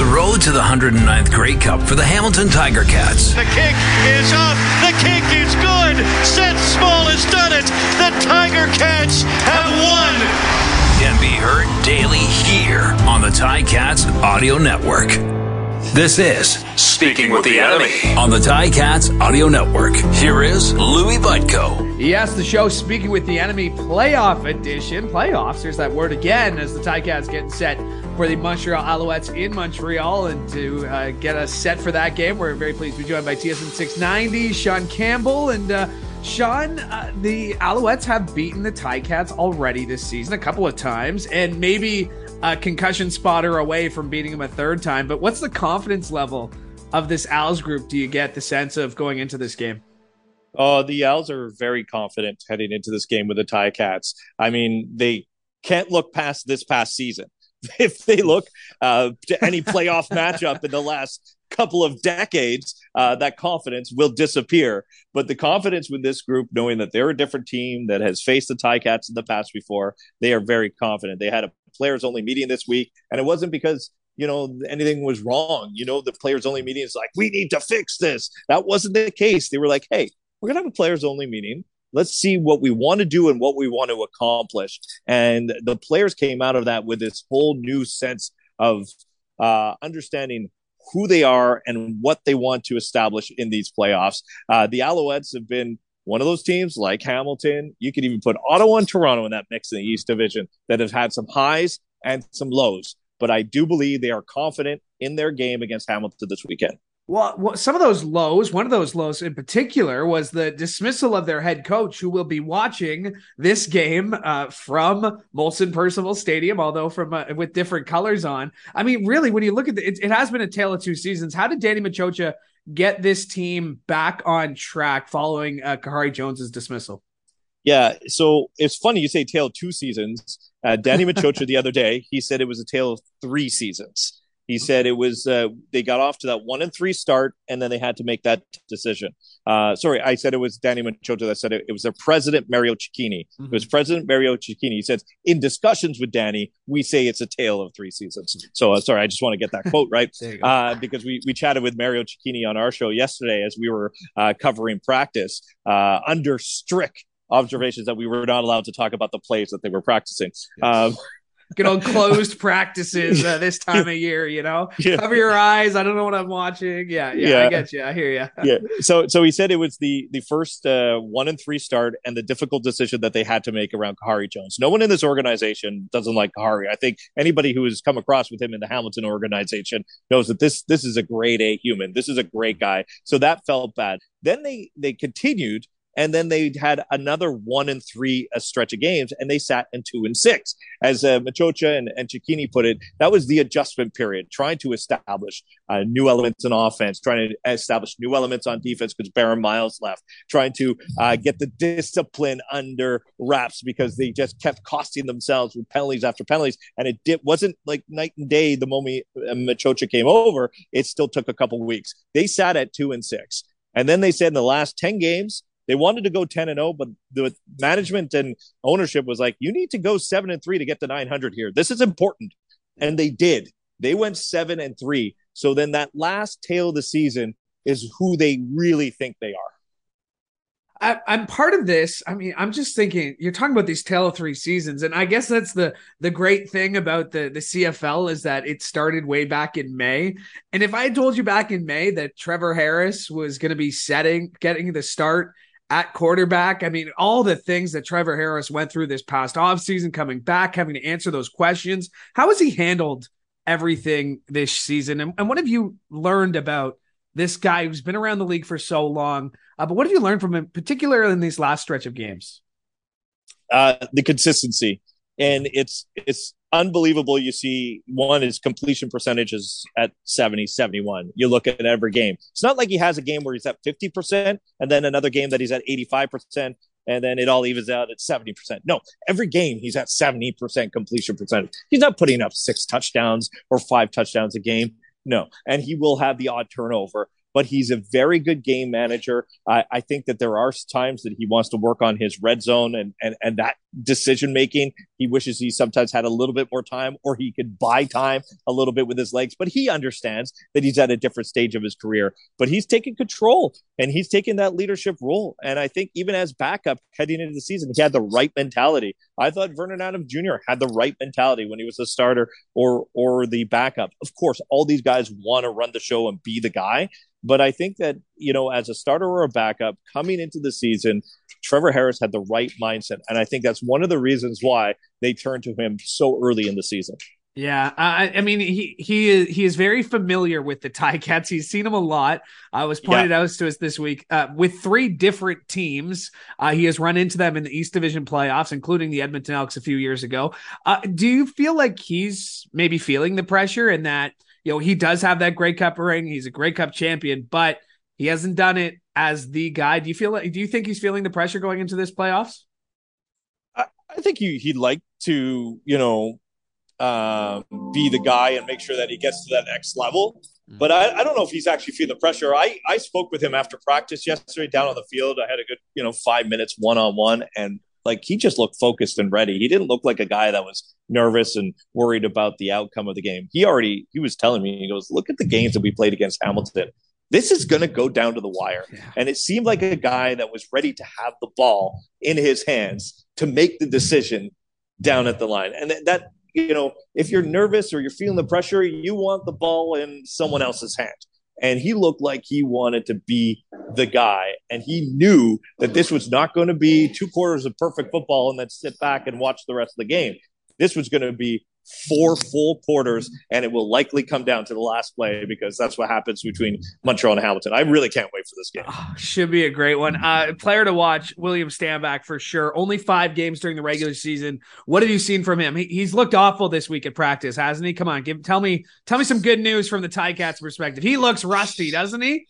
The road to the 109th Grey Cup for the Hamilton Tiger Cats. The kick is up. The kick is good. Seth Small has done it. The Tiger Cats have won. Can be heard daily here on the Ticats Audio Network. This is Speaking with the Enemy on the Ticats Audio Network. Here is Louis Butko. Yes, the show Speaking with the Enemy playoff edition. Playoffs, there's that word again as the Ticats getting set for the Montreal Alouettes in Montreal. And to uh, get us set for that game, we're very pleased to be joined by TSN 690, Sean Campbell. And uh, Sean, uh, the Alouettes have beaten the Ticats already this season a couple of times. And maybe a concussion spotter away from beating him a third time. But what's the confidence level of this Als group? Do you get the sense of going into this game? Oh, the Als are very confident heading into this game with the Ticats. I mean, they can't look past this past season. If they look uh, to any playoff matchup in the last couple of decades, uh, that confidence will disappear. But the confidence with this group, knowing that they're a different team that has faced the Ticats in the past before, they are very confident. They had a players only meeting this week, and it wasn't because you know anything was wrong. You know, the players only meeting is like we need to fix this. That wasn't the case. They were like, hey, we're gonna have a players only meeting. Let's see what we want to do and what we want to accomplish. And the players came out of that with this whole new sense of uh, understanding who they are and what they want to establish in these playoffs. Uh, the Alouettes have been one of those teams like Hamilton. You could even put Ottawa and Toronto in that mix in the East Division that have had some highs and some lows. But I do believe they are confident in their game against Hamilton this weekend. Well, some of those lows, one of those lows in particular, was the dismissal of their head coach, who will be watching this game uh, from Molson Percival Stadium, although from uh, with different colors on. I mean, really, when you look at it, it has been a tale of two seasons. How did Danny Maciocia get this team back on track following uh, Khari Jones's dismissal? Yeah, so it's funny you say tale of two seasons. Uh, Danny Maciocia the other day, he said it was a tale of three seasons. He said it was uh, they got off to that one and three start, and then they had to make that decision. Uh, sorry, I said it was Danny Maciocia that said it. It was their president Mario Cecchini. Mm-hmm. It was President Mario Cecchini. He says in discussions with Danny, we say it's a tale of three seasons. So uh, sorry, I just want to get that quote right uh, because we we chatted with Mario Cecchini on our show yesterday as we were uh, covering practice uh, under strict observations that we were not allowed to talk about the plays that they were practicing. Yes. Um, good old closed practices uh, this time of year. You know, yeah. cover your eyes. I don't know what I'm watching. Yeah, yeah, yeah. I get you. I hear you. yeah. So, so he said it was the the first uh, one and three start and the difficult decision that they had to make around Khari Jones. No one in this organization doesn't like Kahari. I think anybody who has come across with him in the Hamilton organization knows that this this is a great A human. This is a great guy. So that felt bad. Then they they continued and then they had another one and three stretch of games, and they sat in two and six. As uh, Maciocia and, and Cecchini put it, that was the adjustment period, trying to establish uh, new elements in offense, trying to establish new elements on defense because Barron Miles left, trying to uh, get the discipline under wraps because they just kept costing themselves with penalties after penalties, and it did, wasn't like night and day the moment Maciocia came over. It still took a couple weeks. They sat at two and six. And then they said in the last 10 games, they wanted to go 10 and 0, but the management and ownership was like, you need to go 7 and 3 to get to 900 here. This is important. And they did. They went 7 and 3. So then that last tail of the season is who they really think they are. I, am part of this. I mean, I'm just thinking you're talking about these tail of three seasons, and I guess that's the the great thing about the the CFL is that it started way back in May. And if I told you back in May that Trevor Harris was going to be setting, getting the start at quarterback. I mean, all the things that Trevor Harris went through this past offseason, coming back, having to answer those questions. How has he handled everything this season? And, and what have you learned about this guy who's been around the league for so long? Uh, but what have you learned from him, particularly in these last stretch of games? Uh, the consistency. And it's it's unbelievable. You see, one is completion percentages at 70, 71. You look at every game. It's not like he has a game where he's at 50% and then another game that he's at 85% and then it all evens out at 70%. No, every game he's at 70% completion percentage. He's not putting up six touchdowns or five touchdowns a game. No. And he will have the odd turnover but he's a very good game manager. I, I, think that there are times that he wants to work on his red zone, and and and that decision making. He wishes he sometimes had a little bit more time or he could buy time a little bit with his legs, but he understands that he's at a different stage of his career. But he's taking control and he's taking that leadership role. And I think even as backup heading into the season, he had the right mentality. I thought Vernon Adams Jr. had the right mentality when he was the starter or or the backup. Of course, all these guys want to run the show and be the guy. But I think that, you know, as a starter or a backup coming into the season, Trevor Harris had the right mindset. And I think that's one of the reasons why they turned to him so early in the season. Yeah, I, I, mean he he is he is very familiar with the Ticats. He's seen them a lot. I was pointed yeah. out to us this week uh, with three different teams. Uh, he has run into them in the East Division playoffs, including the Edmonton Elks a few years ago. Uh, do you feel like he's maybe feeling the pressure and that you know he does have that Grey Cup ring? He's a Grey Cup champion, but he hasn't done it as the guy. Do you feel like? Do you think he's feeling the pressure going into this playoffs? I, think he, he'd like to, you know, uh, be the guy and make sure that he gets to that next level. Mm. But I, I, don't know if he's actually feeling the pressure. I, I spoke with him after practice yesterday down on the field. I had a good, you know, five minutes one on one, and like he just looked focused and ready. He didn't look like a guy that was nervous and worried about the outcome of the game. He already he was telling me he goes, look at the games that we played against Hamilton. This is going to go down to the wire. Yeah. And it seemed like a guy that was ready to have the ball in his hands to make the decision down at the line. And that you know, if you're nervous or you're feeling the pressure, you want the ball in someone else's hand. And he looked like he wanted to be the guy. And he knew that this was not going to be two quarters of perfect football and then sit back and watch the rest of the game. This was going to be four full quarters, and it will likely come down to the last play because that's what happens between Montreal and Hamilton. I really can't wait for this game. Oh, should be a great one. Uh, player to watch, William Stanback for sure. Only five games during the regular season. What have you seen from him? He, he's looked awful this week at practice, hasn't he? Come on, give tell me tell me some good news from the Ticats perspective. He looks rusty, doesn't he?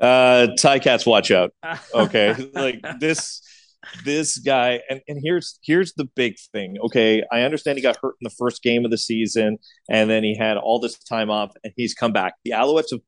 Uh, Ticats, watch out. Okay, like this this guy and, and here's here's the big thing okay? I understand he got hurt in the first game of the season and then he had all this time off and he's come back. The alouettes have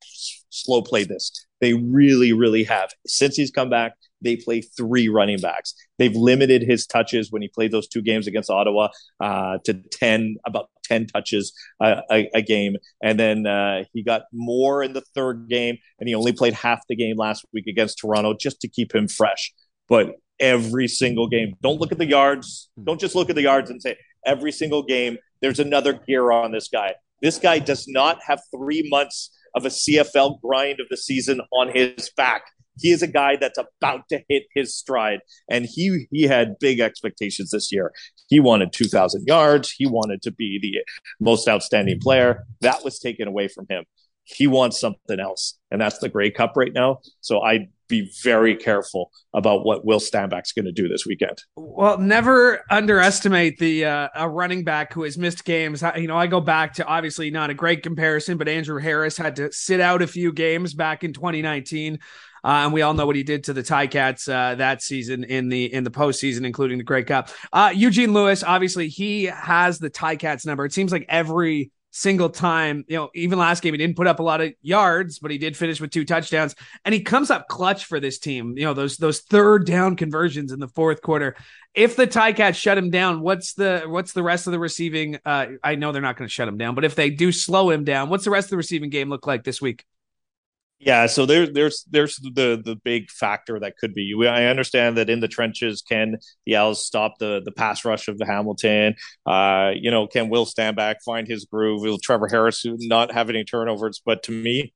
slow played this. They really really have. Since he's come back they play three running backs. They've limited his touches when he played those two games against ottawa uh, to 10 about 10 touches a, a, a game. And then uh, he got more in the third game and he only played half the game last week against toronto just to keep him fresh. But every single game. Don't look at the yards. Hmm. Don't just look at the yards and say every single game. There's another gear on this guy. This guy does not have three months of a CFL grind of the season on his back. He is a guy that's about to hit his stride, and he he had big expectations this year. He wanted 2,000 yards. He wanted to be the most outstanding player. That was taken away from him. He wants something else, and that's the Grey Cup right now. So I be very careful about what Will Stanback's going to do this weekend. Well, never underestimate the uh, a running back who has missed games. You know, I go back to obviously not a great comparison, but Andrew Harris had to sit out a few games back in 2019. Uh, and we all know what he did to the Ticats uh, that season in the in the postseason, including the Grey Cup. Uh, Eugene Lewis, obviously, he has the Ticats number. It seems like every single time. You know, even last game, he didn't put up a lot of yards, but he did finish with two touchdowns. And he comes up clutch for this team. You know, those those third down conversions in the fourth quarter. If the Tie Ticats shut him down, what's the what's the rest of the receiving? Uh, I know they're not going to shut him down, but if they do slow him down, what's the rest of the receiving game look like this week? Yeah, so there's there's there's the the big factor that could be. I understand that in the trenches, can the Owls stop the the pass rush of the Hamilton? Uh, you know, can Will Stanback, find his groove? Will Trevor Harris not have any turnovers? But to me,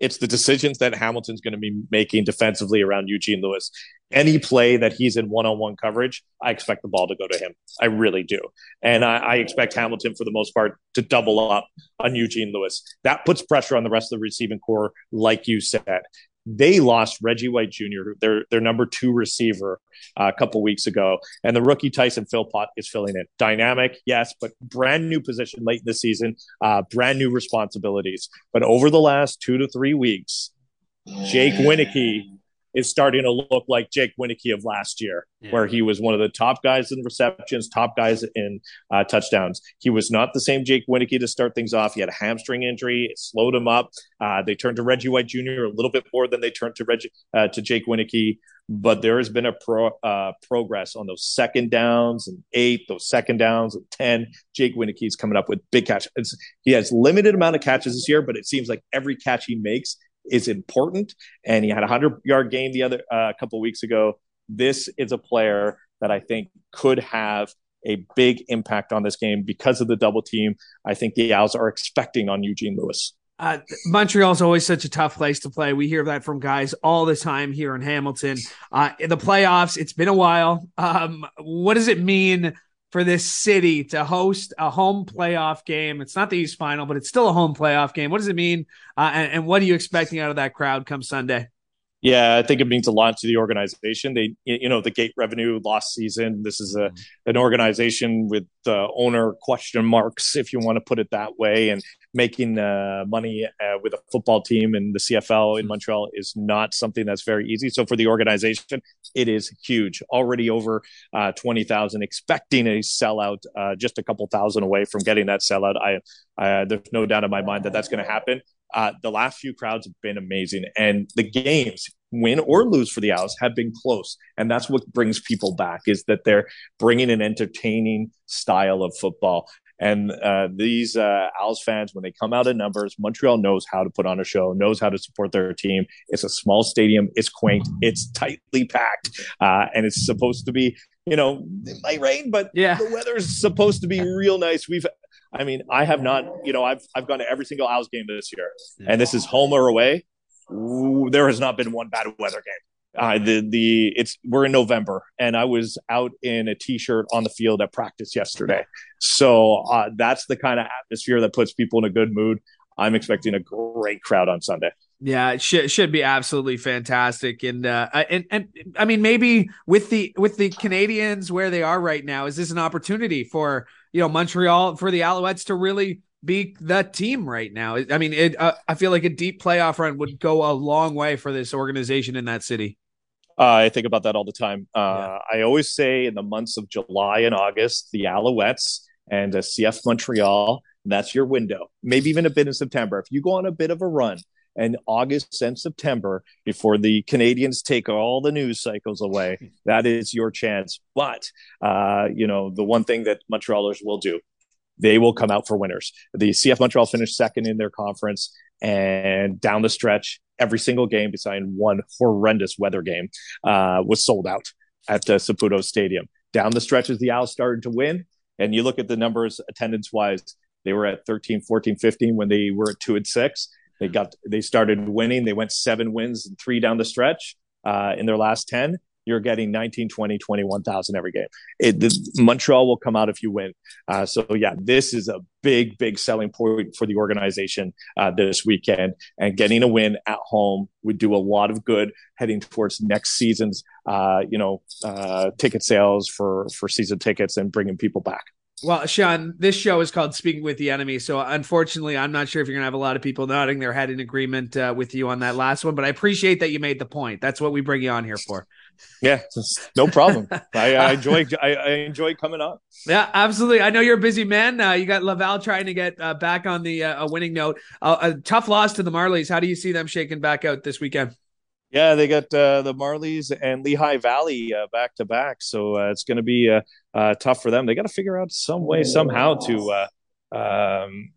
it's the decisions that Hamilton's going to be making defensively around Eugene Lewis. Any play that he's in one on one coverage, I expect the ball to go to him. I really do. And I, I, expect Hamilton, for the most part, to double up on Eugene Lewis. That puts pressure on the rest of the receiving core, like you said. They lost Reggie White Jr., their their number two receiver, uh, a couple weeks ago, and the rookie Tyson Philpott is filling in. Dynamic, yes, but brand new position late in the season, uh, brand new responsibilities. But over the last two to three weeks, Jake Wieneke is starting to look like Jake Wieneke of last year, yeah. where he was one of the top guys in receptions, top guys in uh, touchdowns. He was not the same Jake Wieneke to start things off. He had a hamstring injury, it slowed him up. Uh, they turned to Reggie White Jr. a little bit more than they turned to Reggie uh, to Jake Wieneke. But there has been a pro, uh, progress on those second downs and eight, those second downs and ten. Jake Wieneke is coming up with big catches. He has limited amount of catches this year, but it seems like every catch he makes is important. And he had a hundred yard game the other uh, couple weeks ago. This is a player that I think could have a big impact on this game because of the double team. I think the Owls are expecting on Eugene Lewis. Uh, Montreal is always such a tough place to play. We hear that from guys all the time here in Hamilton. Uh, in the playoffs, it's been a while. Um, what does it mean for this city to host a home playoff game. It's not the East Final, but it's still a home playoff game. What does it mean? Uh, and, and, what are you expecting out of that crowd come Sunday? Yeah, I think it means a lot to the organization. They, you know, the gate revenue lost season. This is a an organization with the owner question marks, if you want to put it that way, and making uh, money uh, with a football team in the CFL in Montreal is not something that's very easy. So for the organization, it is huge. Already over uh, twenty thousand, expecting a sellout, uh, just a couple thousand away from getting that sellout. I, I there's no doubt in my mind that that's going to happen. Uh, the last few crowds have been amazing, and the games, win or lose for the Owls, have been close, and that's what brings people back. Is that they're bringing an entertaining style of football. And uh, these uh, Owls fans, when they come out in numbers, Montreal knows how to put on a show, knows how to support their team. It's a small stadium, it's quaint, it's tightly packed, uh, and it's supposed to be. You know, it might rain, but yeah. the weather's supposed to be real nice. We've I mean, I have not, you know, I've I've gone to every single Owls game this year, and this is home or away. Ooh, there has not been one bad weather game. Uh, the the it's we're in November, and I was out in a t-shirt on the field at practice yesterday. So uh, that's the kind of atmosphere that puts people in a good mood. I'm expecting a great crowd on Sunday. Yeah, it should should be absolutely fantastic, and uh, and and I mean maybe with the with the Canadiens where they are right now, is this an opportunity for you know Montreal for the Alouettes to really be the team right now? I mean, it uh, I feel like a deep playoff run would go a long way for this organization in that city. Uh, I think about that all the time. Uh, yeah. I always say in the months of July and August, the Alouettes and CF Montreal, that's your window. Maybe even a bit in September. If you go on a bit of a run and August and September before the Canadiens take all the news cycles away. That is your chance. But, uh, you know, the one thing that Montrealers will do, they will come out for winners. The CF Montreal finished second in their conference and down the stretch, every single game besides one horrendous weather game uh, was sold out at uh, Saputo Stadium. Down the stretch as the Owls started to win, and you look at the numbers attendance wise, they were at 13, 14, 15 when they were at two and six. They got they started winning. They went seven wins and three down the stretch uh, in their last ten. You're getting 19, 20, 21,000 every game. It, Montreal will come out if you win. Uh, so, yeah, this is a big, big selling point for the organization uh, this weekend. And getting a win at home would do a lot of good heading towards next season's, uh, you know, uh, ticket sales for, for season tickets and bringing people back. Well, Sean, this show is called Speaking with the Enemy. So, unfortunately, I'm not sure if you're going to have a lot of people nodding their head in agreement uh, with you on that last one, but I appreciate that you made the point. That's what we bring you on here for. Yeah, no problem. I, I, enjoy I, I, enjoy coming on. Yeah, absolutely. I know you're a busy man. Uh, you got Laval trying to get uh, back on the uh, a winning note. Uh, a tough loss to the Marlies. How do you see them shaking back out this weekend? Yeah, they got uh, the Marlies and Lehigh Valley uh, back to back, so uh, it's going to be uh, tough for them. They got to figure out some way somehow to um,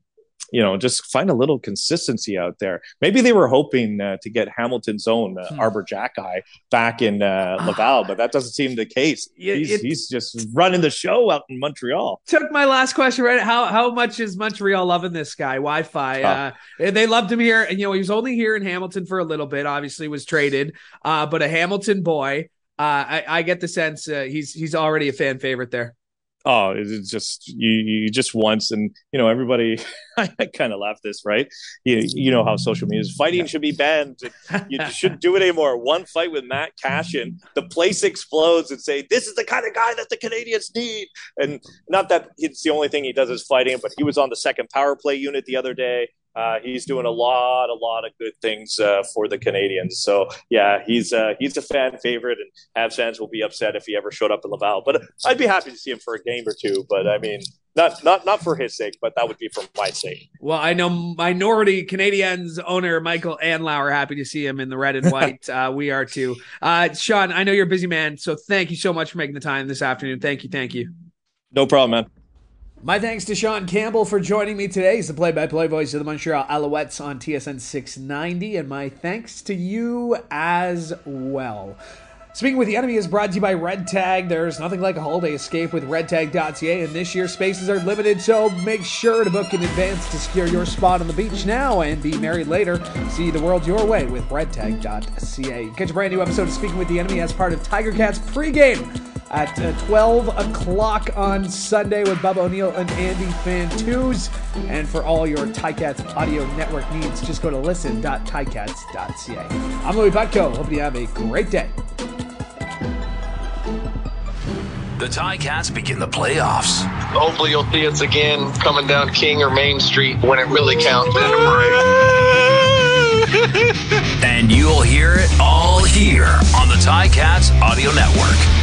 you know, just find a little consistency out there. Maybe they were hoping uh, to get Hamilton's own uh, hmm. Arber Xhekaj back in uh, Laval, but that doesn't seem the case. He's, it, he's, just running the show out in Montreal. Took my last question right. How how much is Montreal loving this guy? Wi-Fi. Uh, they loved him here, and you know he was only here in Hamilton for a little bit. Obviously, was traded, uh, but a Hamilton boy. Uh, I, I, get the sense uh, he's he's already a fan favorite there oh it's just you you just once and you know everybody i kind of laugh this right? You, you know how social media is. Fighting should be banned. You shouldn't do it anymore. One fight with matt cashin the place explodes and say this is the kind of guy that the Canadiens need. And not that it's the only thing he does is fighting but he was on the second power play unit the other day Uh, he's doing a lot, a lot of good things uh, for the Canadiens. So yeah, he's uh, he's a fan favorite, and Habs fans will be upset if he ever showed up in Laval. But I'd be happy to see him for a game or two. But I mean, not not not for his sake, but that would be for my sake. Well, I know minority Canadiens owner Michael Andlauer happy to see him in the red and white. uh, we are too. Uh, Sean, I know you're a busy man, so thank you so much for making the time this afternoon. Thank you, thank you. No problem, man. My thanks to Sean Campbell for joining me today. He's the play-by-play voice of the Montreal Alouettes on TSN 690, and my thanks to you as well. Speaking with the Enemy is brought to you by Red Tag. There's nothing like a holiday escape with redtag.ca, and this year spaces are limited, so make sure to book in advance to secure your spot on the beach now and be married later. See the world your way with redtag.ca. Catch a brand new episode of Speaking with the Enemy as part of Tiger Cats pregame at uh, 12 o'clock on Sunday with Bob O'Neill and Andy Fantuz. And for all your Ticats audio network needs, just go to listen.ticats.ca. I'm Louis Butko. Hope you have a great day. The Ticats begin the playoffs. Hopefully, you'll see us again coming down King or Main Street when it really counts. and you'll hear it all here on the Ticats Audio Network.